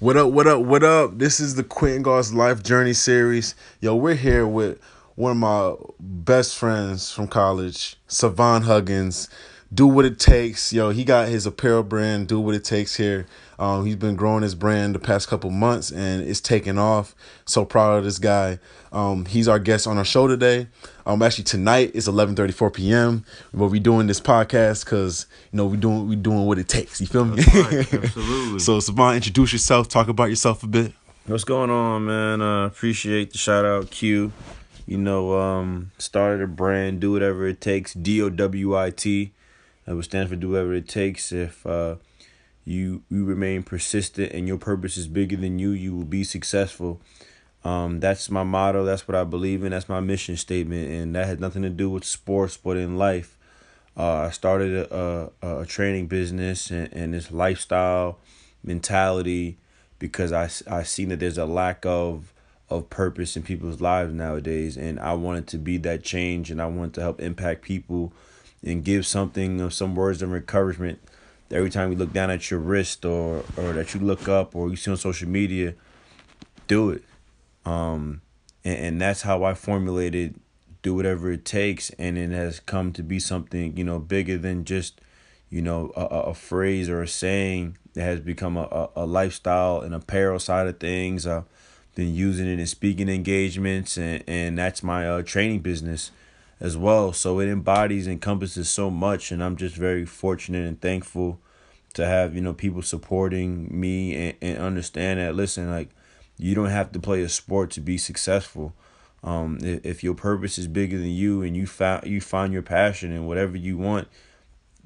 What up, what up, what up? This is the Quentin Goss Life Journey series. Yo, we're here with one of my best friends from college, Savon Huggins. Do what it takes. Yo, he got his apparel brand, Do What It Takes here. Um, he's been growing his brand the past couple months and it's taken off. So proud of this guy. Um, he's our guest on our show today. Um, actually tonight it's 11:34 p.m. But we doing this podcast because you know we doing we doing what it takes. You feel me? Right, absolutely. so Savon, introduce yourself. Talk about yourself a bit. What's going on, man? Uh, appreciate the shout out, Q. You know, um, started a brand, do whatever it takes. D O W I T. That would stand for do whatever it takes. If uh, you you remain persistent and your purpose is bigger than you, you will be successful. Um, that's my motto. That's what I believe in. That's my mission statement, and that has nothing to do with sports, but in life. Uh, I started a, a, a training business and, and this lifestyle mentality because I, I seen that there's a lack of of purpose in people's lives nowadays, and I wanted to be that change, and I wanted to help impact people and give something of some words of encouragement every time you look down at your wrist or or that you look up or you see on social media do it. Um and, and that's how i formulated do whatever it takes and it has come to be something you know bigger than just you know a, a phrase or a saying. That has become a, a, lifestyle and apparel side of things. Uh been using it in speaking engagements and and that's my uh training business as well. So it embodies, encompasses so much, and I'm just very fortunate and thankful to have you know people supporting me and, and understand that. Listen, like you don't have to play a sport to be successful. Um, if, if your purpose is bigger than you and you found you find your passion and whatever you want,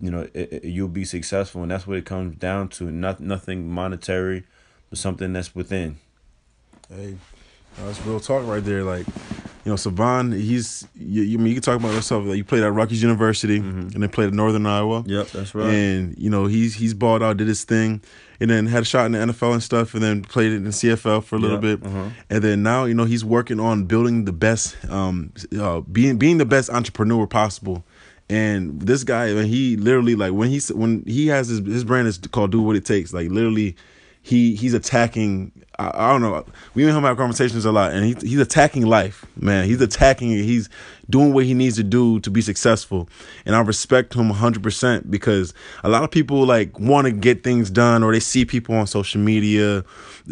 you know it, it, you'll be successful, and that's what it comes down to. Not nothing monetary, but something that's within. Hey, that's real talk right there. Like you know, Savon, he's you, you, mean, you can talk about yourself. Like you played at Rutgers University mm-hmm. and then played at Northern Iowa. Yep, that's right. And you know, he's he's balled out, did his thing, and then had a shot in the NFL and stuff, and then played it in CFL for a little yep. bit, uh-huh. and then now you know he's working on building the best, um, uh, being being the best entrepreneur possible. And this guy, when he literally like when he's when he has his his brand is called Do What It Takes, like literally he he's attacking. I, I, don't know. We and him have conversations a lot, and he, he's attacking life, man. He's attacking it. He's doing what he needs to do to be successful, and I respect him 100 percent because a lot of people like want to get things done, or they see people on social media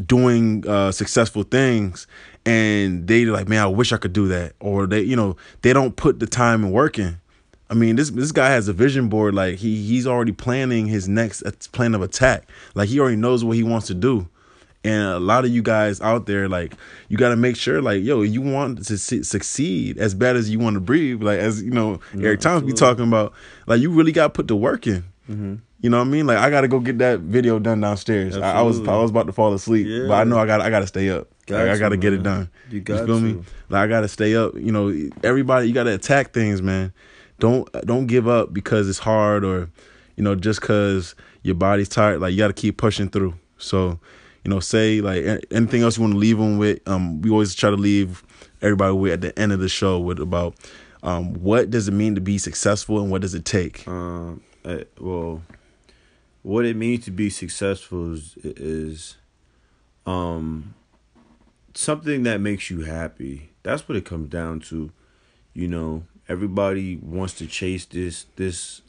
doing uh, successful things, and they like, man, I wish I could do that, or they, you know, they don't put the time and work in. I mean, this this guy has a vision board. Like he he's already planning his next plan of attack. Like he already knows what he wants to do. And a lot of you guys out there, like you got to make sure, like yo, you want to succeed as bad as you want to breathe. Like as you know, yeah, Eric Thomas be talking about, like you really got to put the work in. Mm-hmm. You know what I mean? Like I got to go get that video done downstairs. I, I, was I was about to fall asleep, yeah. but I know I got I got to stay up. Got like, I got to get it done. You got you feel to. me? Like I got to stay up. You know, everybody you got to attack things, man don't don't give up because it's hard or you know just because your body's tired like you got to keep pushing through. So you know say like anything else you want to leave them with um we always try to leave everybody with at the end of the show with about um what does it mean to be successful and what does it take? Um uh, well what it means to be successful is, is um something that makes you happy. That's what it comes down to you know everybody wants to chase this this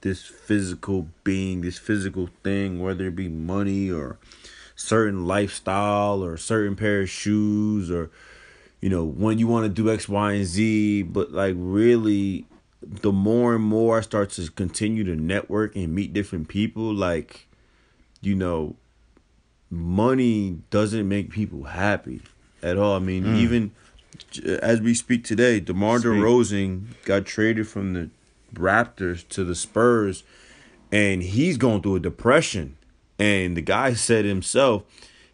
this physical being, this physical thing, whether it be money or certain lifestyle or certain pair of shoes or you know when you want to do X, Y, and Z. But like really, the more and more I start to continue to network and meet different people, like you know, money doesn't make people happy at all. I mean, mm. even as we speak today, DeMar DeRozan got traded from the Raptors to the Spurs, and he's going through a depression. And the guy said himself,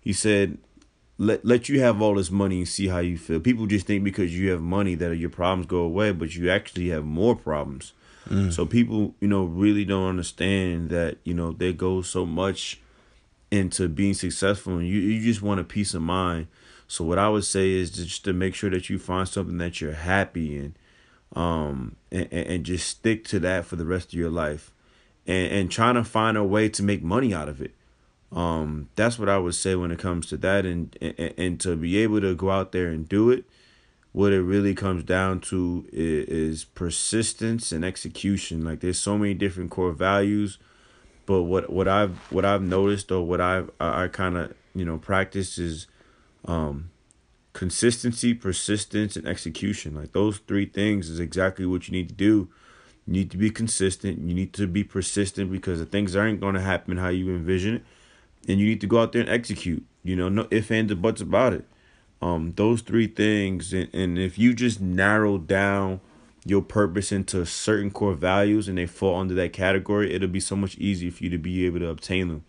he said, "Let let you have all this money and see how you feel." People just think because you have money that your problems go away, but you actually have more problems. Mm. So people, you know, really don't understand that you know they go so much into being successful, and you you just want a peace of mind so what I would say is just to make sure that you find something that you're happy in, um, and, and just stick to that for the rest of your life, and and trying to find a way to make money out of it. Um, that's what I would say when it comes to that, and, and and to be able to go out there and do it. What it really comes down to is, is persistence and execution. Like there's so many different core values, but what what I've what I've noticed or what I've I, I kind of you know practice is um consistency, persistence, and execution. Like those three things is exactly what you need to do. You need to be consistent. You need to be persistent because the things aren't going to happen how you envision it, and you need to go out there and execute. You know, no ifs ands or buts about it. Um, those three things, and, and if you just narrow down your purpose into certain core values and they fall under that category, it'll be so much easier for you to be able to obtain them.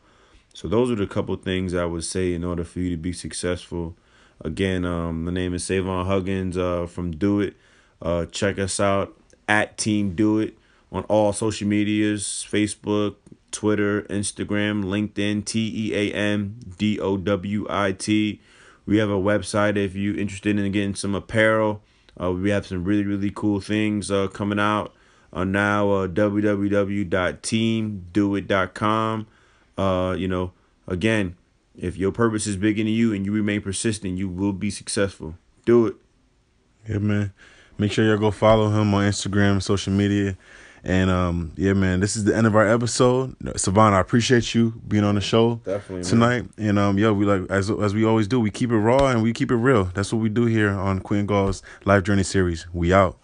So those are the couple things I would say in order for you to be successful Again, um, the name is Savon Huggins uh, from Do It. Uh, check us out at Team Do It on all social medias Facebook, Twitter, Instagram, LinkedIn, T E A M D O W I T. We have a website if you're interested in getting some apparel. Uh, we have some really, really cool things uh, coming out uh, now. Uh, www.teamdoit.com. Uh, you know, again, if your purpose is bigger than you and you remain persistent, you will be successful. Do it. Yeah, man. Make sure y'all go follow him on Instagram, social media. And um, yeah, man, this is the end of our episode. Savon, I appreciate you being on the show Definitely, tonight. Man. And um, yeah, we like as as we always do, we keep it raw and we keep it real. That's what we do here on Quentin Goss Life Journey series. We out.